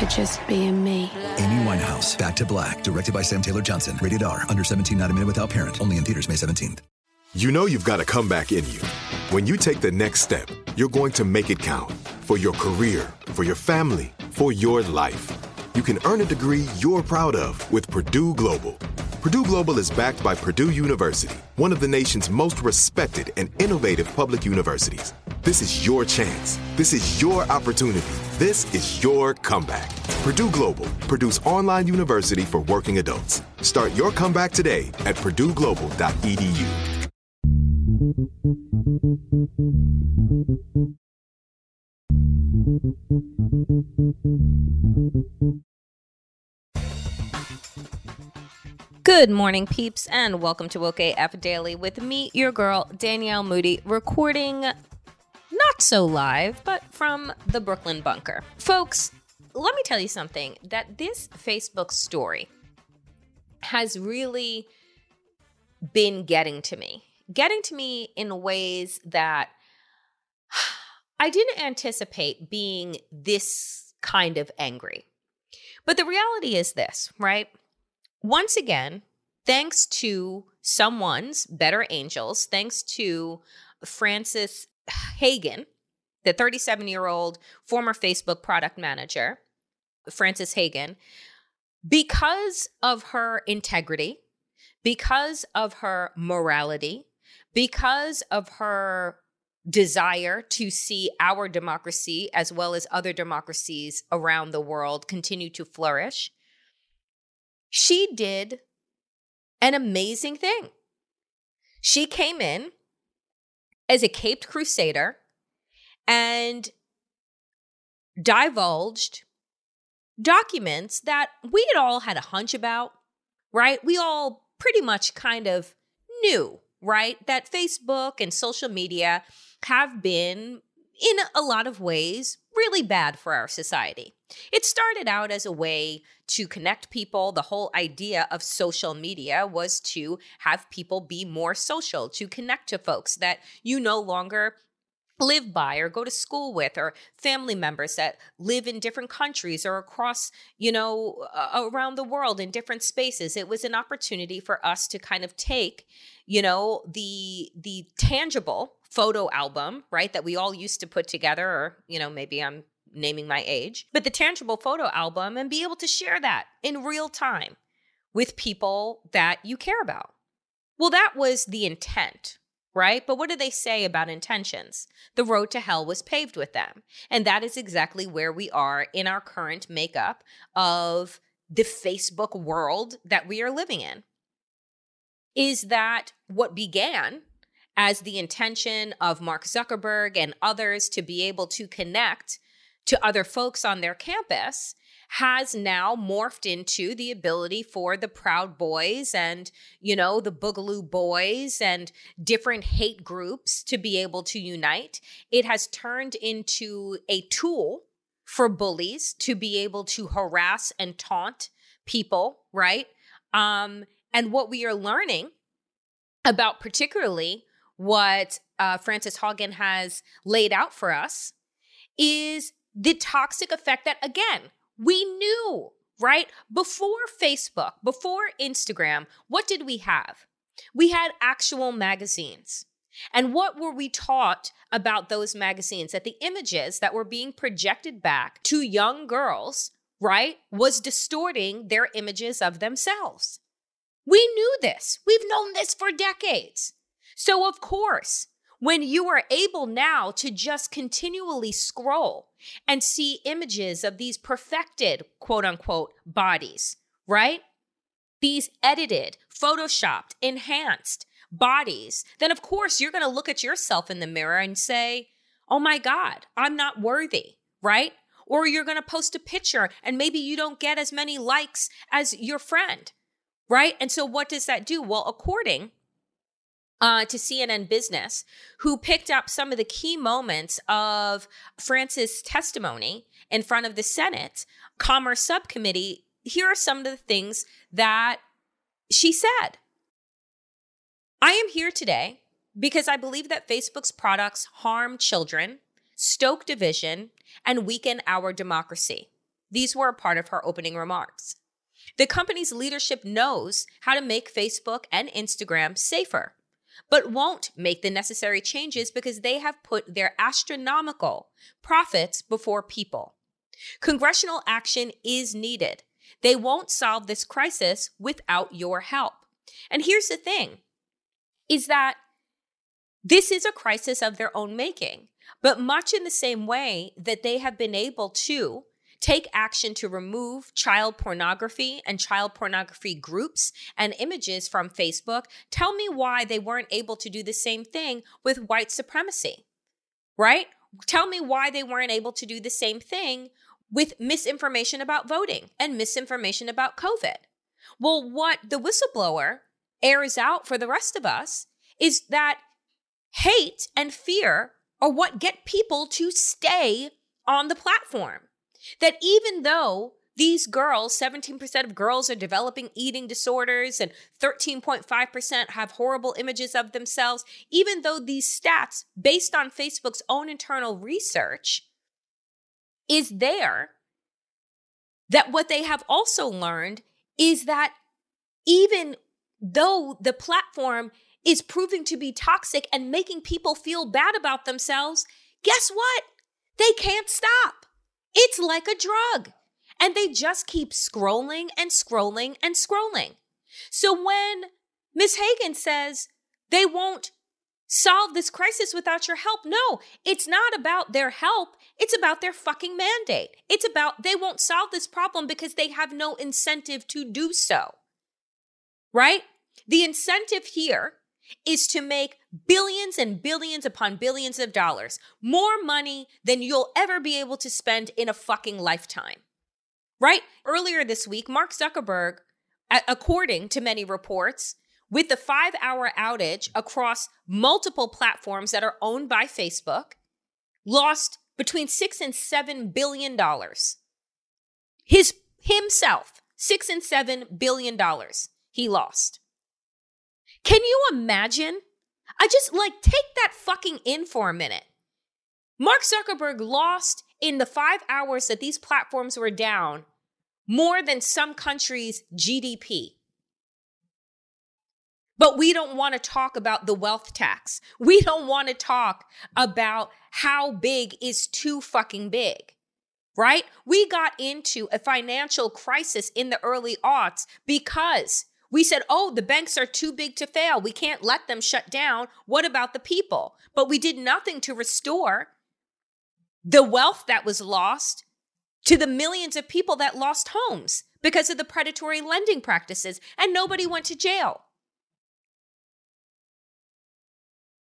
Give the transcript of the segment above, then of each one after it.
for just being me. Amy Winehouse, Back to Black, directed by Sam Taylor Johnson. Rated R, under 17, not a minute without parent. Only in theaters May 17th. You know you've got a comeback in you. When you take the next step, you're going to make it count for your career, for your family, for your life. You can earn a degree you're proud of with Purdue Global. Purdue Global is backed by Purdue University, one of the nation's most respected and innovative public universities. This is your chance. This is your opportunity. This is your comeback. Purdue Global, Purdue's online university for working adults. Start your comeback today at purdueglobal.edu. Good morning, peeps, and welcome to Woke AF Daily with me, your girl, Danielle Moody, recording not so live, but from the Brooklyn bunker. Folks, let me tell you something that this Facebook story has really been getting to me, getting to me in ways that I didn't anticipate being this kind of angry. But the reality is this, right? Once again, thanks to someone's better angels, thanks to Frances Haugen, the 37 year old former Facebook product manager, Frances Haugen, because of her integrity, because of her morality, because of her desire to see our democracy as well as other democracies around the world continue to flourish, she did an amazing thing. She came in as a caped crusader and divulged documents that we had all had a hunch about, right? We all pretty much kind of knew, right? That Facebook and social media have been, in a lot of ways, really bad for our society. It started out as a way to connect people. The whole idea of social media was to have people be more social, to connect to folks that you no longer live by or go to school with or family members that live in different countries or across you know uh, around the world in different spaces it was an opportunity for us to kind of take you know the the tangible photo album right that we all used to put together or you know maybe i'm naming my age but the tangible photo album and be able to share that in real time with people that you care about well that was the intent right? But what do they say about intentions? The road to hell was paved with them. And that is exactly where we are in our current makeup of the Facebook world that we are living in. Is that what began as the intention of Mark Zuckerberg and others to be able to connect to other folks on their campus has now morphed into the ability for the Proud Boys and, you know, the Boogaloo Boys and different hate groups to be able to unite. It has turned into a tool for bullies to be able to harass and taunt people, right? Um, and what we are learning about, particularly what uh, Frances Haugen has laid out for us, is the toxic effect that, again, we knew, right? Before Facebook, before Instagram, what did we have? We had actual magazines. And what were we taught about those magazines? That the images that were being projected back to young girls, right, was distorting their images of themselves. We knew this. We've known this for decades. So, of course, when you are able now to just continually scroll and see images of these perfected, quote unquote, bodies, right? These edited, photoshopped, enhanced bodies, then of course you're going to look at yourself in the mirror and say, oh my God, I'm not worthy, right? Or you're going to post a picture and maybe you don't get as many likes as your friend, right? And so what does that do? Well, according uh, to CNN Business, who picked up some of the key moments of France's testimony in front of the Senate Commerce Subcommittee. Here are some of the things that she said. I am here today because I believe that Facebook's products harm children, stoke division, and weaken our democracy. These were a part of her opening remarks. The company's leadership knows how to make Facebook and Instagram safer, but won't make the necessary changes because they have put their astronomical profits before people. Congressional action is needed. They won't solve this crisis without your help. And here's the thing is that this is a crisis of their own making, but much in the same way that they have been able to take action to remove child pornography and child pornography groups and images from Facebook, tell me why they weren't able to do the same thing with white supremacy, right? Tell me why they weren't able to do the same thing with misinformation about voting and misinformation about COVID. Well, what the whistleblower airs out for the rest of us is that hate and fear are what get people to stay on the platform. That even though these girls, 17% of girls are developing eating disorders and 13.5% have horrible images of themselves, even though these stats, based on Facebook's own internal research, is there, that what they have also learned is that even though the platform is proving to be toxic and making people feel bad about themselves, guess what? They can't stop. It's like a drug. And they just keep scrolling and scrolling and scrolling. So when Ms. Haugen says they won't solve this crisis without your help, no, it's not about their help. It's about their fucking mandate. It's about they won't solve this problem because they have no incentive to do so. Right? The incentive here is to make billions and billions upon billions of dollars, more money than you'll ever be able to spend in a fucking lifetime. Right? Earlier this week, Mark Zuckerberg, according to many reports, with the five hour outage across multiple platforms that are owned by Facebook, lost between six and seven billion dollars. His himself, six and seven billion dollars he lost. Can you imagine? I just like take that fucking in for a minute. Mark Zuckerberg lost in the five hours that these platforms were down more than some countries' GDP. But we don't want to talk about the wealth tax. We don't want to talk about how big is too fucking big, right? We got into a financial crisis in the early aughts because we said, oh, the banks are too big to fail. We can't let them shut down. What about the people? But we did nothing to restore the wealth that was lost to the millions of people that lost homes because of the predatory lending practices, and nobody went to jail.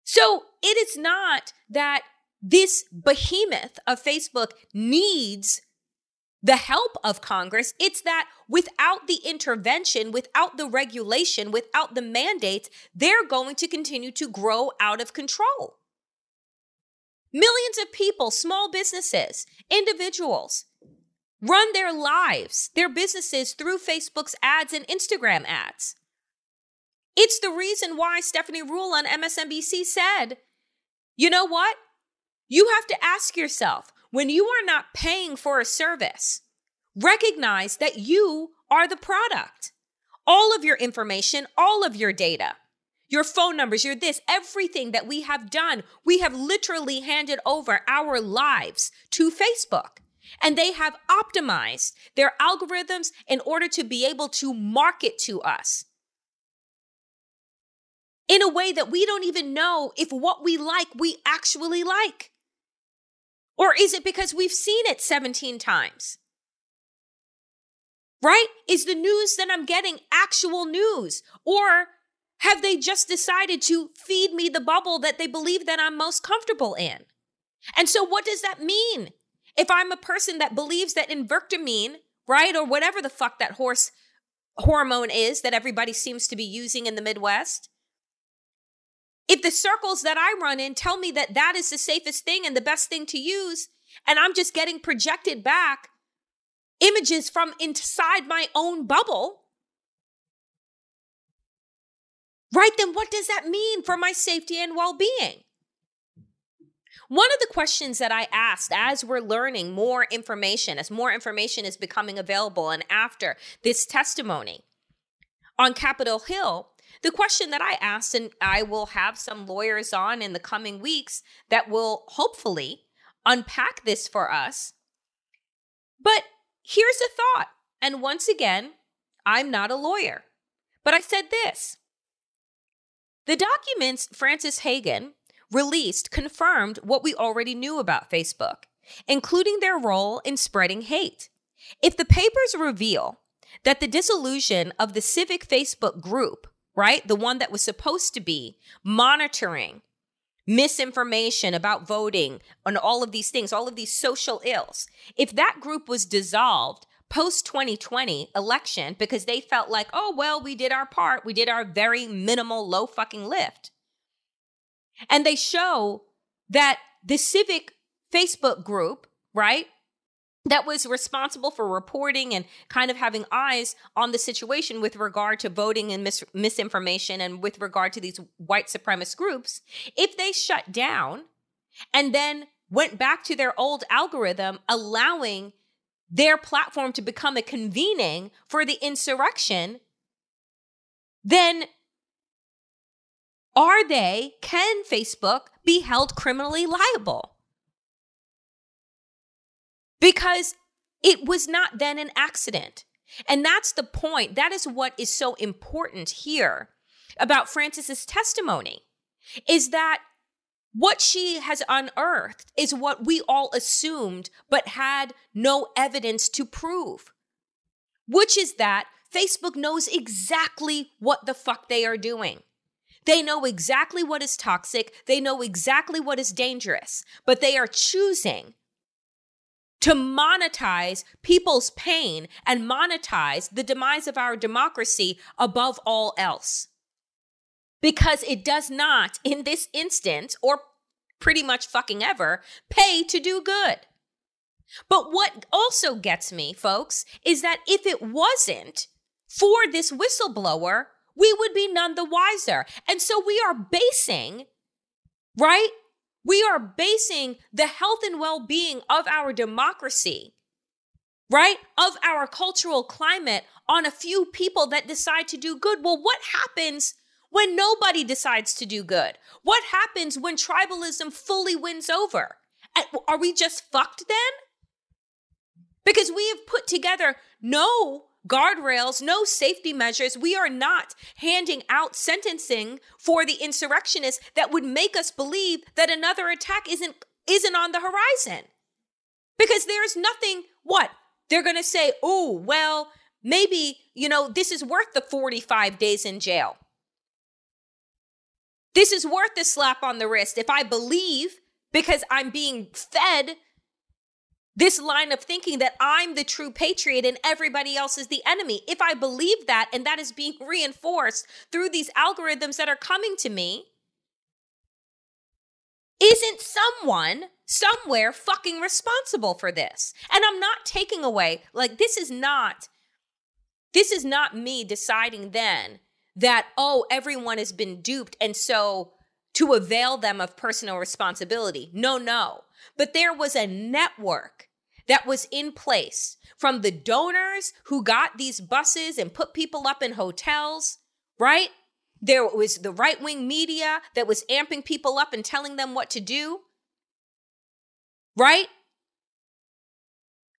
So it is not that this behemoth of Facebook needs the help of Congress. It's that without the intervention, without the regulation, without the mandates, they're going to continue to grow out of control. Millions of people, small businesses, individuals, run their lives, their businesses through Facebook's ads and Instagram ads. It's the reason why Stephanie Ruhle on MSNBC said, you know what? You have to ask yourself when you are not paying for a service, recognize that you are the product. All of your information, all of your data, your phone numbers, your this, everything that we have done, we have literally handed over our lives to Facebook. And they have optimized their algorithms in order to be able to market to us. in a way that we don't even know if what we like, we actually like? Or is it because we've seen it 17 times? Right? Is the news that I'm getting actual news? Or have they just decided to feed me the bubble that they believe that I'm most comfortable in? And so, what does that mean? If I'm a person that believes that invertamine, right, or whatever the fuck that horse hormone is that everybody seems to be using in the Midwest, if the circles that I run in tell me that that is the safest thing and the best thing to use, and I'm just getting projected back images from inside my own bubble, right? Then what does that mean for my safety and well being? One of the questions that I asked as we're learning more information, as more information is becoming available, and after this testimony on Capitol Hill, the question that I asked, and I will have some lawyers on in the coming weeks that will hopefully unpack this for us. But here's a thought. And once again, I'm not a lawyer, but I said this. The documents Frances Haugen released confirmed what we already knew about Facebook, including their role in spreading hate. If the papers reveal that the dissolution of the civic Facebook group, right, the one that was supposed to be monitoring misinformation about voting and all of these things, all of these social ills, if that group was dissolved post 2020 election because they felt like, oh, well, we did our part, we did our very minimal low fucking lift. And they show that the civic Facebook group, right, that was responsible for reporting and kind of having eyes on the situation with regard to voting and mis- misinformation and with regard to these white supremacist groups, if they shut down and then went back to their old algorithm, allowing their platform to become a convening for the insurrection, then are they, can Facebook be held criminally liable? Because it was not then an accident. And that's the point. That is what is so important here about Frances's testimony is that what she has unearthed is what we all assumed but had no evidence to prove, which is that Facebook knows exactly what the fuck they are doing. They know exactly what is toxic, they know exactly what is dangerous, but they are choosing to monetize people's pain and monetize the demise of our democracy above all else. Because it does not, in this instance, or pretty much fucking ever, pay to do good. But what also gets me, folks, is that if it wasn't for this whistleblower, we would be none the wiser. And so we are basing, right? We are basing the health and well being of our democracy, right? Of our cultural climate on a few people that decide to do good. Well, what happens when nobody decides to do good? What happens when tribalism fully wins over? Are we just fucked then? Because we have put together no guardrails, no safety measures. We are not handing out sentencing for the insurrectionists that would make us believe that another attack isn't isn't on the horizon. Because there's nothing what? They're going to say, "Oh, well, maybe, you know, this is worth the 45 days in jail." This is worth the slap on the wrist if I believe because I'm being fed this line of thinking that I'm the true patriot and everybody else is the enemy. If I believe that and that is being reinforced through these algorithms that are coming to me, isn't someone somewhere fucking responsible for this? And I'm not taking away, like, this is not, this is not me deciding then that, oh, everyone has been duped. And so to avail them of personal responsibility. No, no. But there was a network that was in place from the donors who got these buses and put people up in hotels, right? There was the right wing media that was amping people up and telling them what to do, right?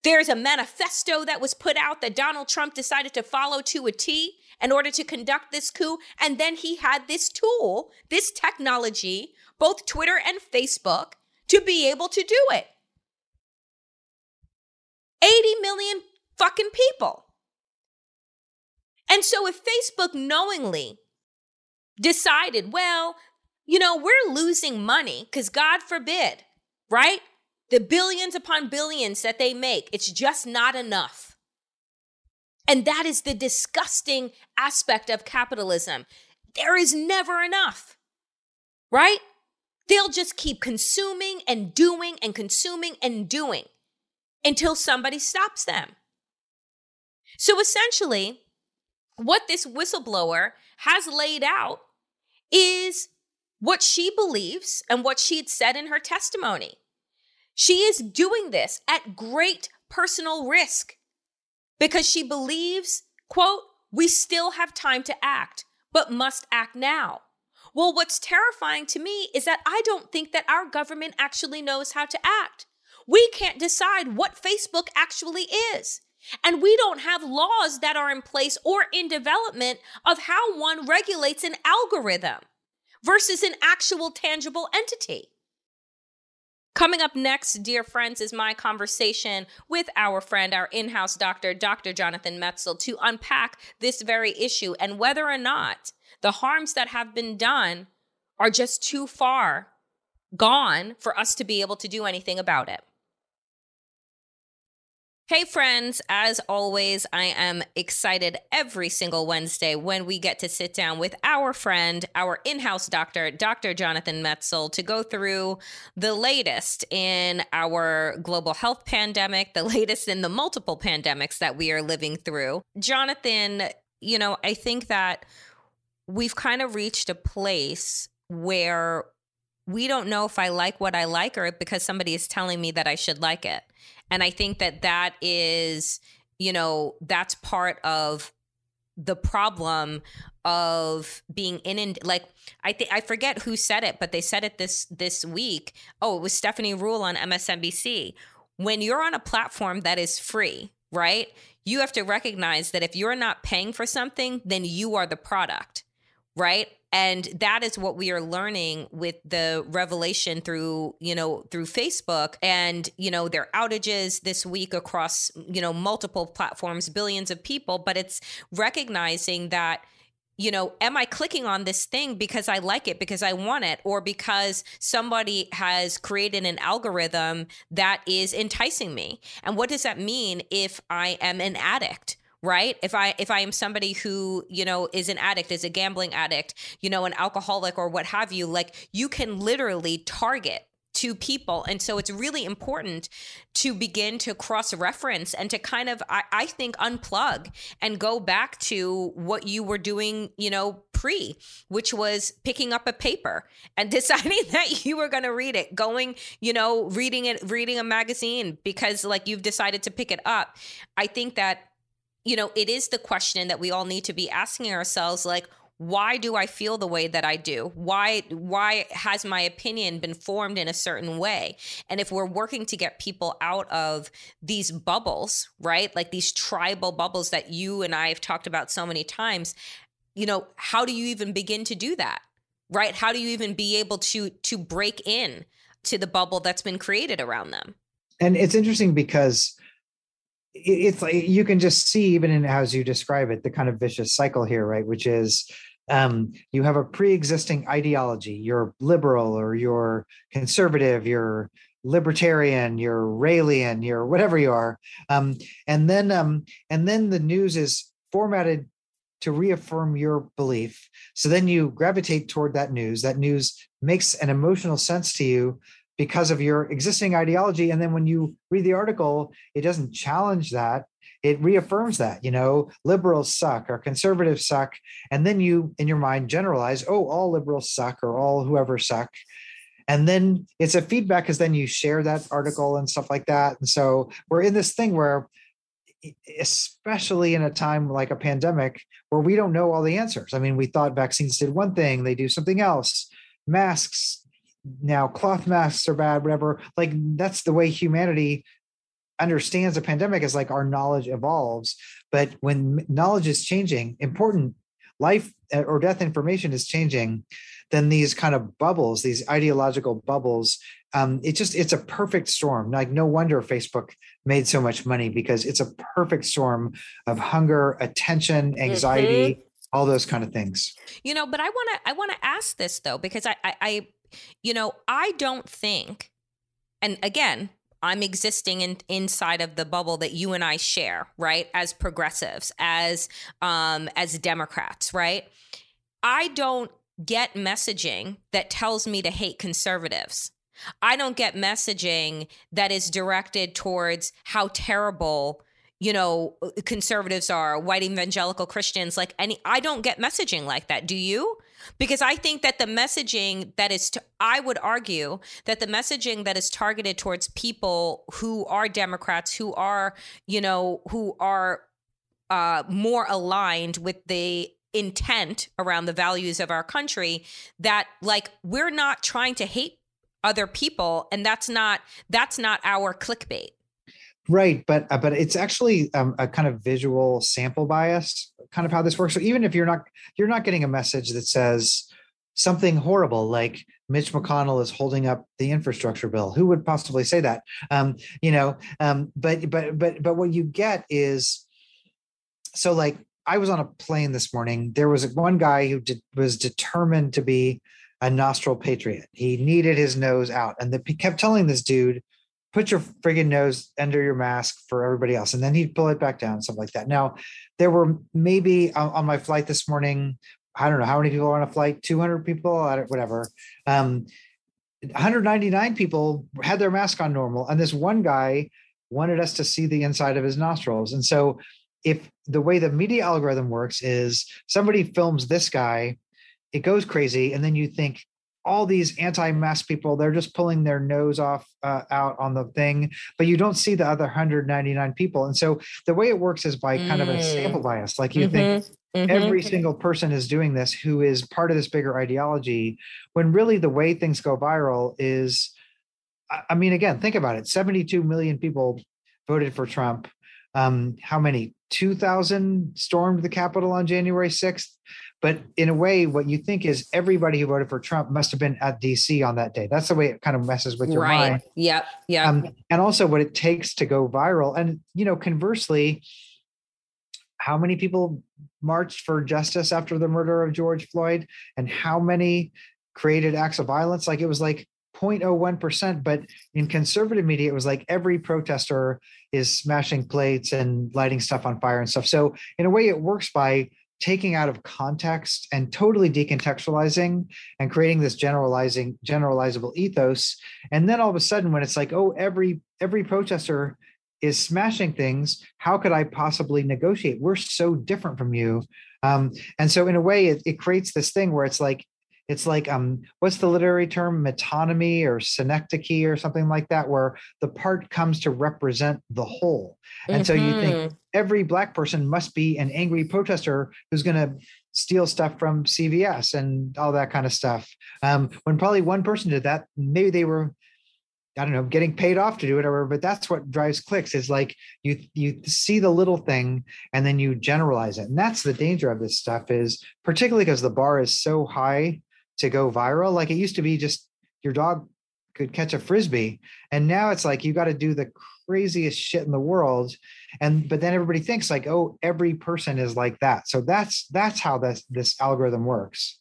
There's a manifesto that was put out that Donald Trump decided to follow to a T in order to conduct this coup. And then he had this tool, this technology, both Twitter and Facebook, to be able to do it. 80 million fucking people. And so if Facebook knowingly decided, well, you know, we're losing money because God forbid, right? The billions upon billions that they make, it's just not enough. And that is the disgusting aspect of capitalism. There is never enough, right? They'll just keep consuming and doing and consuming and doing until somebody stops them. So essentially, what this whistleblower has laid out is what she believes and what she had said in her testimony. She is doing this at great personal risk because she believes, quote, we still have time to act, but must act now. Well, what's terrifying to me is that I don't think that our government actually knows how to act. We can't decide what Facebook actually is. And we don't have laws that are in place or in development of how one regulates an algorithm versus an actual tangible entity. Coming up next, dear friends, is my conversation with our friend, our in house doctor, Dr. Jonathan Metzl, to unpack this very issue and whether or not the harms that have been done are just too far gone for us to be able to do anything about it. Hey, friends, as always, I am excited every single Wednesday when we get to sit down with our friend, our in house doctor, Dr. Jonathan Metzl, to go through the latest in our global health pandemic, the latest in the multiple pandemics that we are living through. Jonathan, you know, I think that we've kind of reached a place where we don't know if I like what I like or because somebody is telling me that I should like it. And I think that that is, you know, that's part of the problem of being in and like I think I forget who said it, but they said it this this week. Oh, it was Stephanie Ruhle on MSNBC. When you're on a platform that is free, right? You have to recognize that if you're not paying for something, then you are the product, right? And that is what we are learning with the revelation through you know through facebook and you know their outages this week across you know multiple platforms billions of people but it's recognizing that you know, am I clicking on this thing because I like it, because I want it, or because somebody has created an algorithm that is enticing me? And what does that mean if I am an addict? Right if i if i am somebody who you know is an addict is a gambling addict you know an alcoholic or what have you like you can literally target to people. And so it's really important to begin to cross reference and to kind of, I, I, think, unplug and go back to what you were doing, you know, pre, which was picking up a paper and deciding that you were going to read it, going, you know, reading it, reading a magazine because like you've decided to pick it up. I think that you know, it is the question that we all need to be asking ourselves like, why do I feel the way that I do? Why why has my opinion been formed in a certain way? And if we're working to get people out of these bubbles, right? Like these tribal bubbles that you and I have talked about so many times, you know, how do you even begin to do that? Right? How do you even be able to to break in to the bubble that's been created around them? And it's interesting because it's like you can just see even in as you describe it the kind of vicious cycle here right? Which is um, you have a pre-existing ideology. You're liberal or you're conservative you're libertarian you're raelian you're whatever you are. Um, and then um, and then the news is formatted to reaffirm your belief. So then you gravitate toward that news. That news makes an emotional sense to you because of your existing ideology. And then when you read the article it doesn't challenge that. It reaffirms that you know liberals suck or conservatives suck. And then you in your mind generalize oh all liberals suck or all whoever suck. And then it's a feedback because then you share that article and stuff like that. And so we're in this thing where especially in a time like a pandemic where we don't know all the answers. I mean we thought vaccines did one thing they do something else. Masks now cloth masks are bad whatever like that's the way humanity understands a pandemic as like our knowledge evolves. But when knowledge is changing, important life uh, or death information is changing, then these kind of bubbles, these ideological bubbles, um, it just it's a perfect storm. Like no wonder Facebook made so much money because it's a perfect storm of hunger, attention, anxiety, mm-hmm. all those kind of things. You know, but I want to I want to ask this though because I, I I you know I don't think, and again I'm existing in, inside of the bubble that you and I share, right? As progressives, as um, as Democrats, right? I don't get messaging that tells me to hate conservatives. I don't get messaging that is directed towards how terrible you know conservatives are white evangelical christians like any i don't get messaging like that do you because I think that the messaging that is, t- I would argue that the messaging that is targeted towards people who are Democrats, who are, you know, who are uh, more aligned with the intent around the values of our country, that like we're not trying to hate other people, and that's not that's not our clickbait. Right, but uh, but it's actually um, a kind of visual sample bias, kind of how this works. So even if you're not you're not getting a message that says something horrible like Mitch McConnell is holding up the infrastructure bill, who would possibly say that? Um, you know, um, but but but but what you get is so like I was on a plane this morning. There was one guy who did, was determined to be a nostril patriot. He needed his nose out, and they kept telling this dude put your friggin' nose under your mask for everybody else. And then he'd pull it back down, something like that. Now, there were maybe on, on my flight this morning, I don't know how many people on a flight, 200 people, whatever. Um, 199 people had their mask on normal. And this one guy wanted us to see the inside of his nostrils. And so, if the way the media algorithm works is somebody films this guy, it goes crazy. And then you think, all these anti-mask people they're just pulling their nose off uh, out on the thing but you don't see the other 199 people and so the way it works is by kind mm. of a sample mm. bias like you mm-hmm. think mm-hmm. every single person is doing this who is part of this bigger ideology when really the way things go viral is i mean again think about it 72 million people voted for trump um, how many 2000 stormed the capitol on january 6th but in a way, what you think is everybody who voted for Trump must have been at DC on that day. That's the way it kind of messes with your right. mind. Yep. Yeah. Um, and also what it takes to go viral. And, you know, conversely, how many people marched for justice after the murder of George Floyd and how many created acts of violence? Like it was like 0.01%. But in conservative media, it was like every protester is smashing plates and lighting stuff on fire and stuff. So in a way, it works by taking out of context and totally decontextualizing and creating this generalizing generalizable ethos. And then all of a sudden when it's like oh every every protester is smashing things how could i possibly negotiate? We're so different from you. Um, and so in a way it, it creates this thing where it's like it's like um what's the literary term metonymy or synecdoche or something like that where the part comes to represent the whole and mm-hmm. so you think mm-hmm. every black person must be an angry protester who's going to steal stuff from cvs and all that kind of stuff um when probably one person did that maybe they were I don't know, getting paid off to do whatever, but that's what drives clicks is like you you see the little thing and then you generalize it. And that's the danger of this stuff is particularly because the bar is so high to go viral. Like it used to be just your dog could catch a frisbee and now it's like you got to do the craziest shit in the world and but then everybody thinks like oh every person is like that so that's that's how this this algorithm works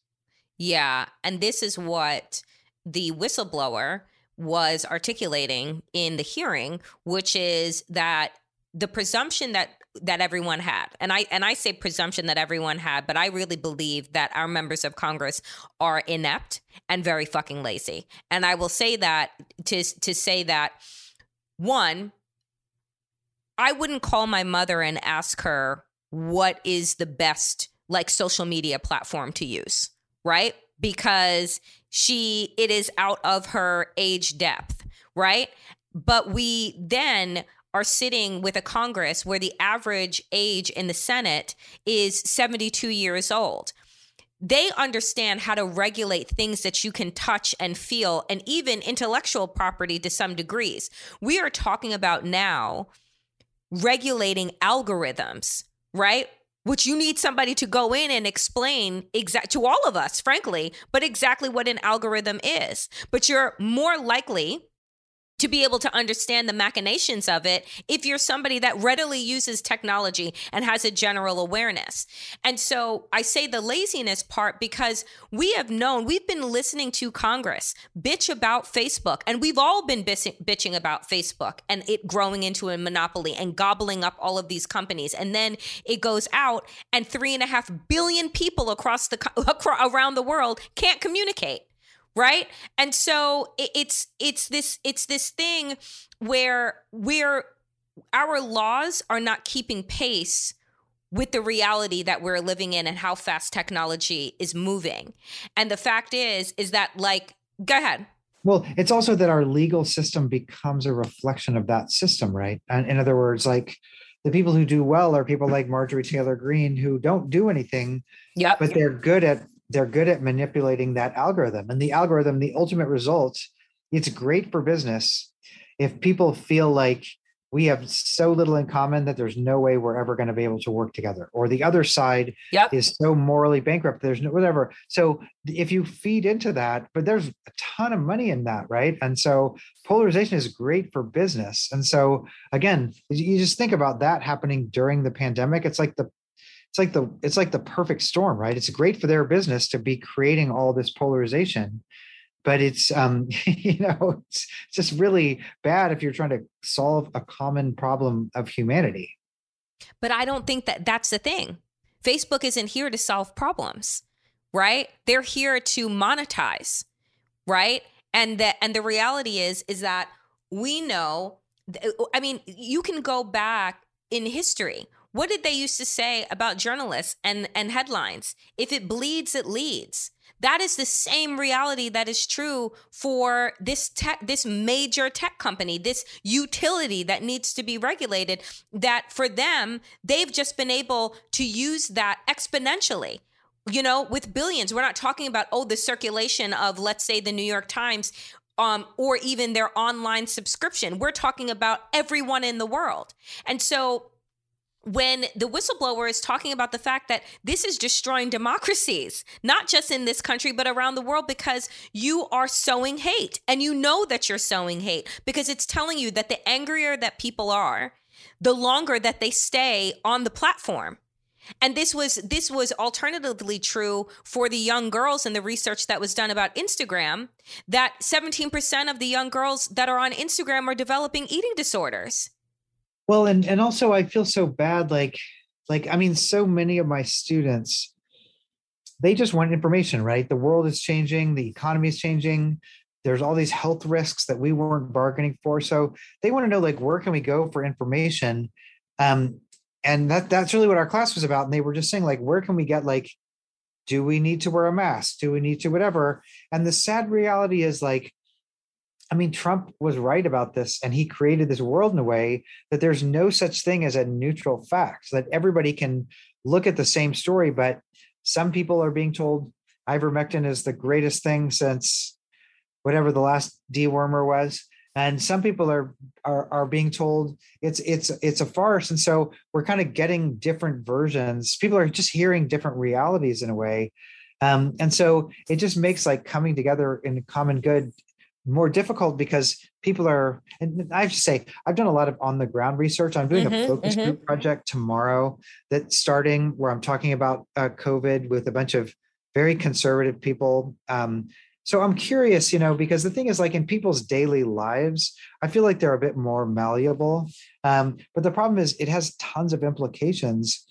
yeah and this is what the whistleblower was articulating in the hearing which is that the presumption that that everyone had. And i and i say presumption that everyone had but i really believe that our members of congress are inept and very fucking lazy. And i will say that to to say that one i wouldn't call my mother and ask her what is the best like social media platform to use right? Because she it is out of her age depth right? But we then are sitting with a Congress where the average age in the Senate is 72 years old. they understand how to regulate things that you can touch and feel and even intellectual property to some degrees. We are talking about now regulating algorithms, right? Which you need somebody to go in and explain exact to all of us, frankly, but exactly what an algorithm is. But you're more likely to be able to understand the machinations of it if you're somebody that readily uses technology and has a general awareness. And so I say the laziness part because we have known, we've been listening to Congress bitch about Facebook, and we've all been bitching about Facebook and it growing into a monopoly and gobbling up all of these companies. And then it goes out, and three and a half billion people across the around the world can't communicate right? And so it's it's this it's this thing where we're our laws are not keeping pace with the reality that we're living in and how fast technology is moving. And the fact is is that like go ahead. Well it's also that our legal system becomes a reflection of that system right? And in other words like the people who do well are people like marjorie taylor greene who don't do anything yep. but they're good at they're good at manipulating that algorithm. And the algorithm the ultimate result it's great for business if people feel like we have so little in common that there's no way we're ever going to be able to work together or the other side yep. is so morally bankrupt there's no whatever. So if you feed into that but there's a ton of money in that right? And so polarization is great for business. And so again you just think about that happening during the pandemic. It's like the it's like the it's like the perfect storm right? It's great for their business to be creating all this polarization but it's um you know it's just really bad if you're trying to solve a common problem of humanity. But i don't think that that's the thing. Facebook isn't here to solve problems right? They're here to monetize right? And that and the reality is is that we know i mean you can go back in history what did they used to say about journalists and, and headlines? If it bleeds, it leads. That is the same reality that is true for this tech, this major tech company, this utility that needs to be regulated. That for them, they've just been able to use that exponentially you know, with billions. We're not talking about, oh, the circulation of, let's say, the New York Times um, or even their online subscription. We're talking about everyone in the world. And so when the whistleblower is talking about the fact that this is destroying democracies, not just in this country, but around the world, because you are sowing hate. And you know that you're sowing hate because it's telling you that the angrier that people are, the longer that they stay on the platform. And this was this was alternatively true for the young girls in the research that was done about Instagram that 17% of the young girls that are on Instagram are developing eating disorders. Well, and and also I feel so bad. Like, like I mean, so many of my students, they just want information, right? The world is changing, the economy is changing. There's all these health risks that we weren't bargaining for. So they want to know, like, where can we go for information? Um, and that that's really what our class was about. And they were just saying, like, where can we get like do we need to wear a mask? Do we need to whatever? And the sad reality is like I mean, Trump was right about this, and he created this world in a way that there's no such thing as a neutral fact, that everybody can look at the same story. But some people are being told ivermectin is the greatest thing since whatever the last dewormer was, and some people are are, are being told it's it's it's a farce. And so we're kind of getting different versions. People are just hearing different realities in a way. Um, and so it just makes like coming together in common good more difficult because people are and i have to say i've done a lot of on the ground research i'm doing mm-hmm, a focus mm-hmm. group project tomorrow that's starting where i'm talking about uh, covid with a bunch of very conservative people um, so i'm curious you know because the thing is like in people's daily lives i feel like they're a bit more malleable um, but the problem is it has tons of implications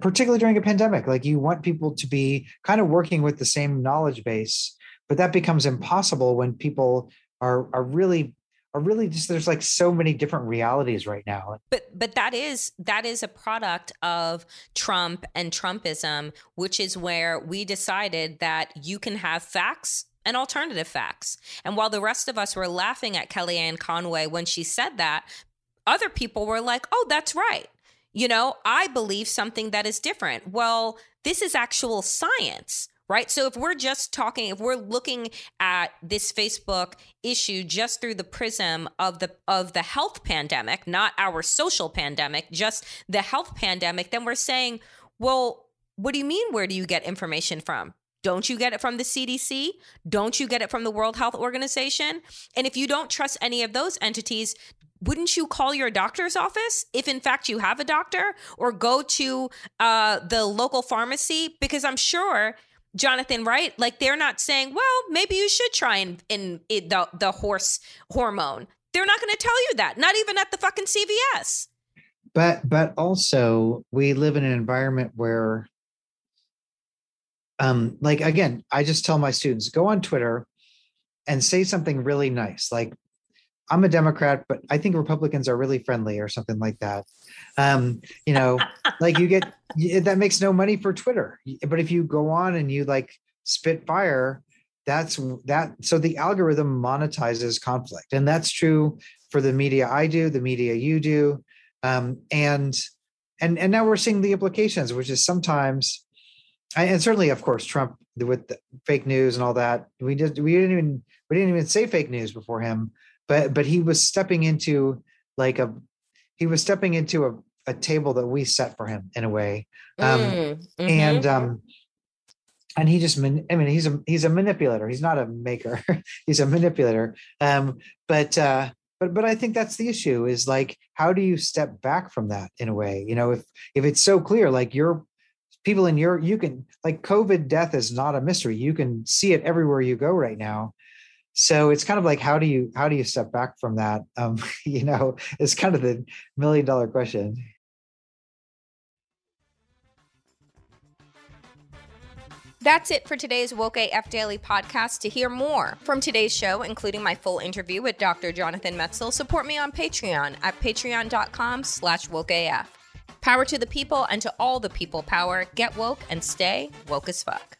particularly during a pandemic like you want people to be kind of working with the same knowledge base but that becomes impossible when people are are really are really just there's like so many different realities right now. But but that is that is a product of trump and trumpism which is where we decided that you can have facts and alternative facts. And while the rest of us were laughing at kellyanne conway when she said that other people were like oh that's right. You know, I believe something that is different. Well, this is actual science right so if we're just talking if we're looking at this facebook issue just through the prism of the of the health pandemic not our social pandemic just the health pandemic then we're saying well what do you mean where do you get information from don't you get it from the CDC? Don't you get it from the World Health Organization? And if you don't trust any of those entities, wouldn't you call your doctor's office if in fact you have a doctor or go to uh, the local pharmacy because i'm sure jonathan right like they're not saying well maybe you should try and in, the, the horse hormone. They're not going to tell you that not even at the fucking cvs but but also we live in an environment where um like again i just tell my students go on twitter and say something really nice like I'm a Democrat, but I think Republicans are really friendly or something like that. Um, you know, like you get that makes no money for Twitter. But if you go on and you like spit fire, that's that. So the algorithm monetizes conflict, and that's true for the media I do, the media you do, um, and and and now we're seeing the implications, which is sometimes, and certainly, of course, Trump with fake news and all that. We just we didn't even we didn't even say fake news before him but but he was stepping into like a he was stepping into a, a table that we set for him in a way. Um mm, mm-hmm. and um and he just i mean he's a he's a manipulator. He's not a maker. He's a manipulator. Um but uh but but i think that's the issue is like how do you step back from that in a way? You know if if it's so clear like you're people in your you can like covid death is not a mystery. You can see it everywhere you go right now so it's kind of like how do you how do you step back from that um you know it's kind of the million dollar question That's it for today's Woke AF Daily podcast. To hear more from today's show, including my full interview with Dr. Jonathan Metzl, support me on Patreon at patreon.com slash wokeaf. Power to the people and to all the people power. Get woke and stay woke as fuck.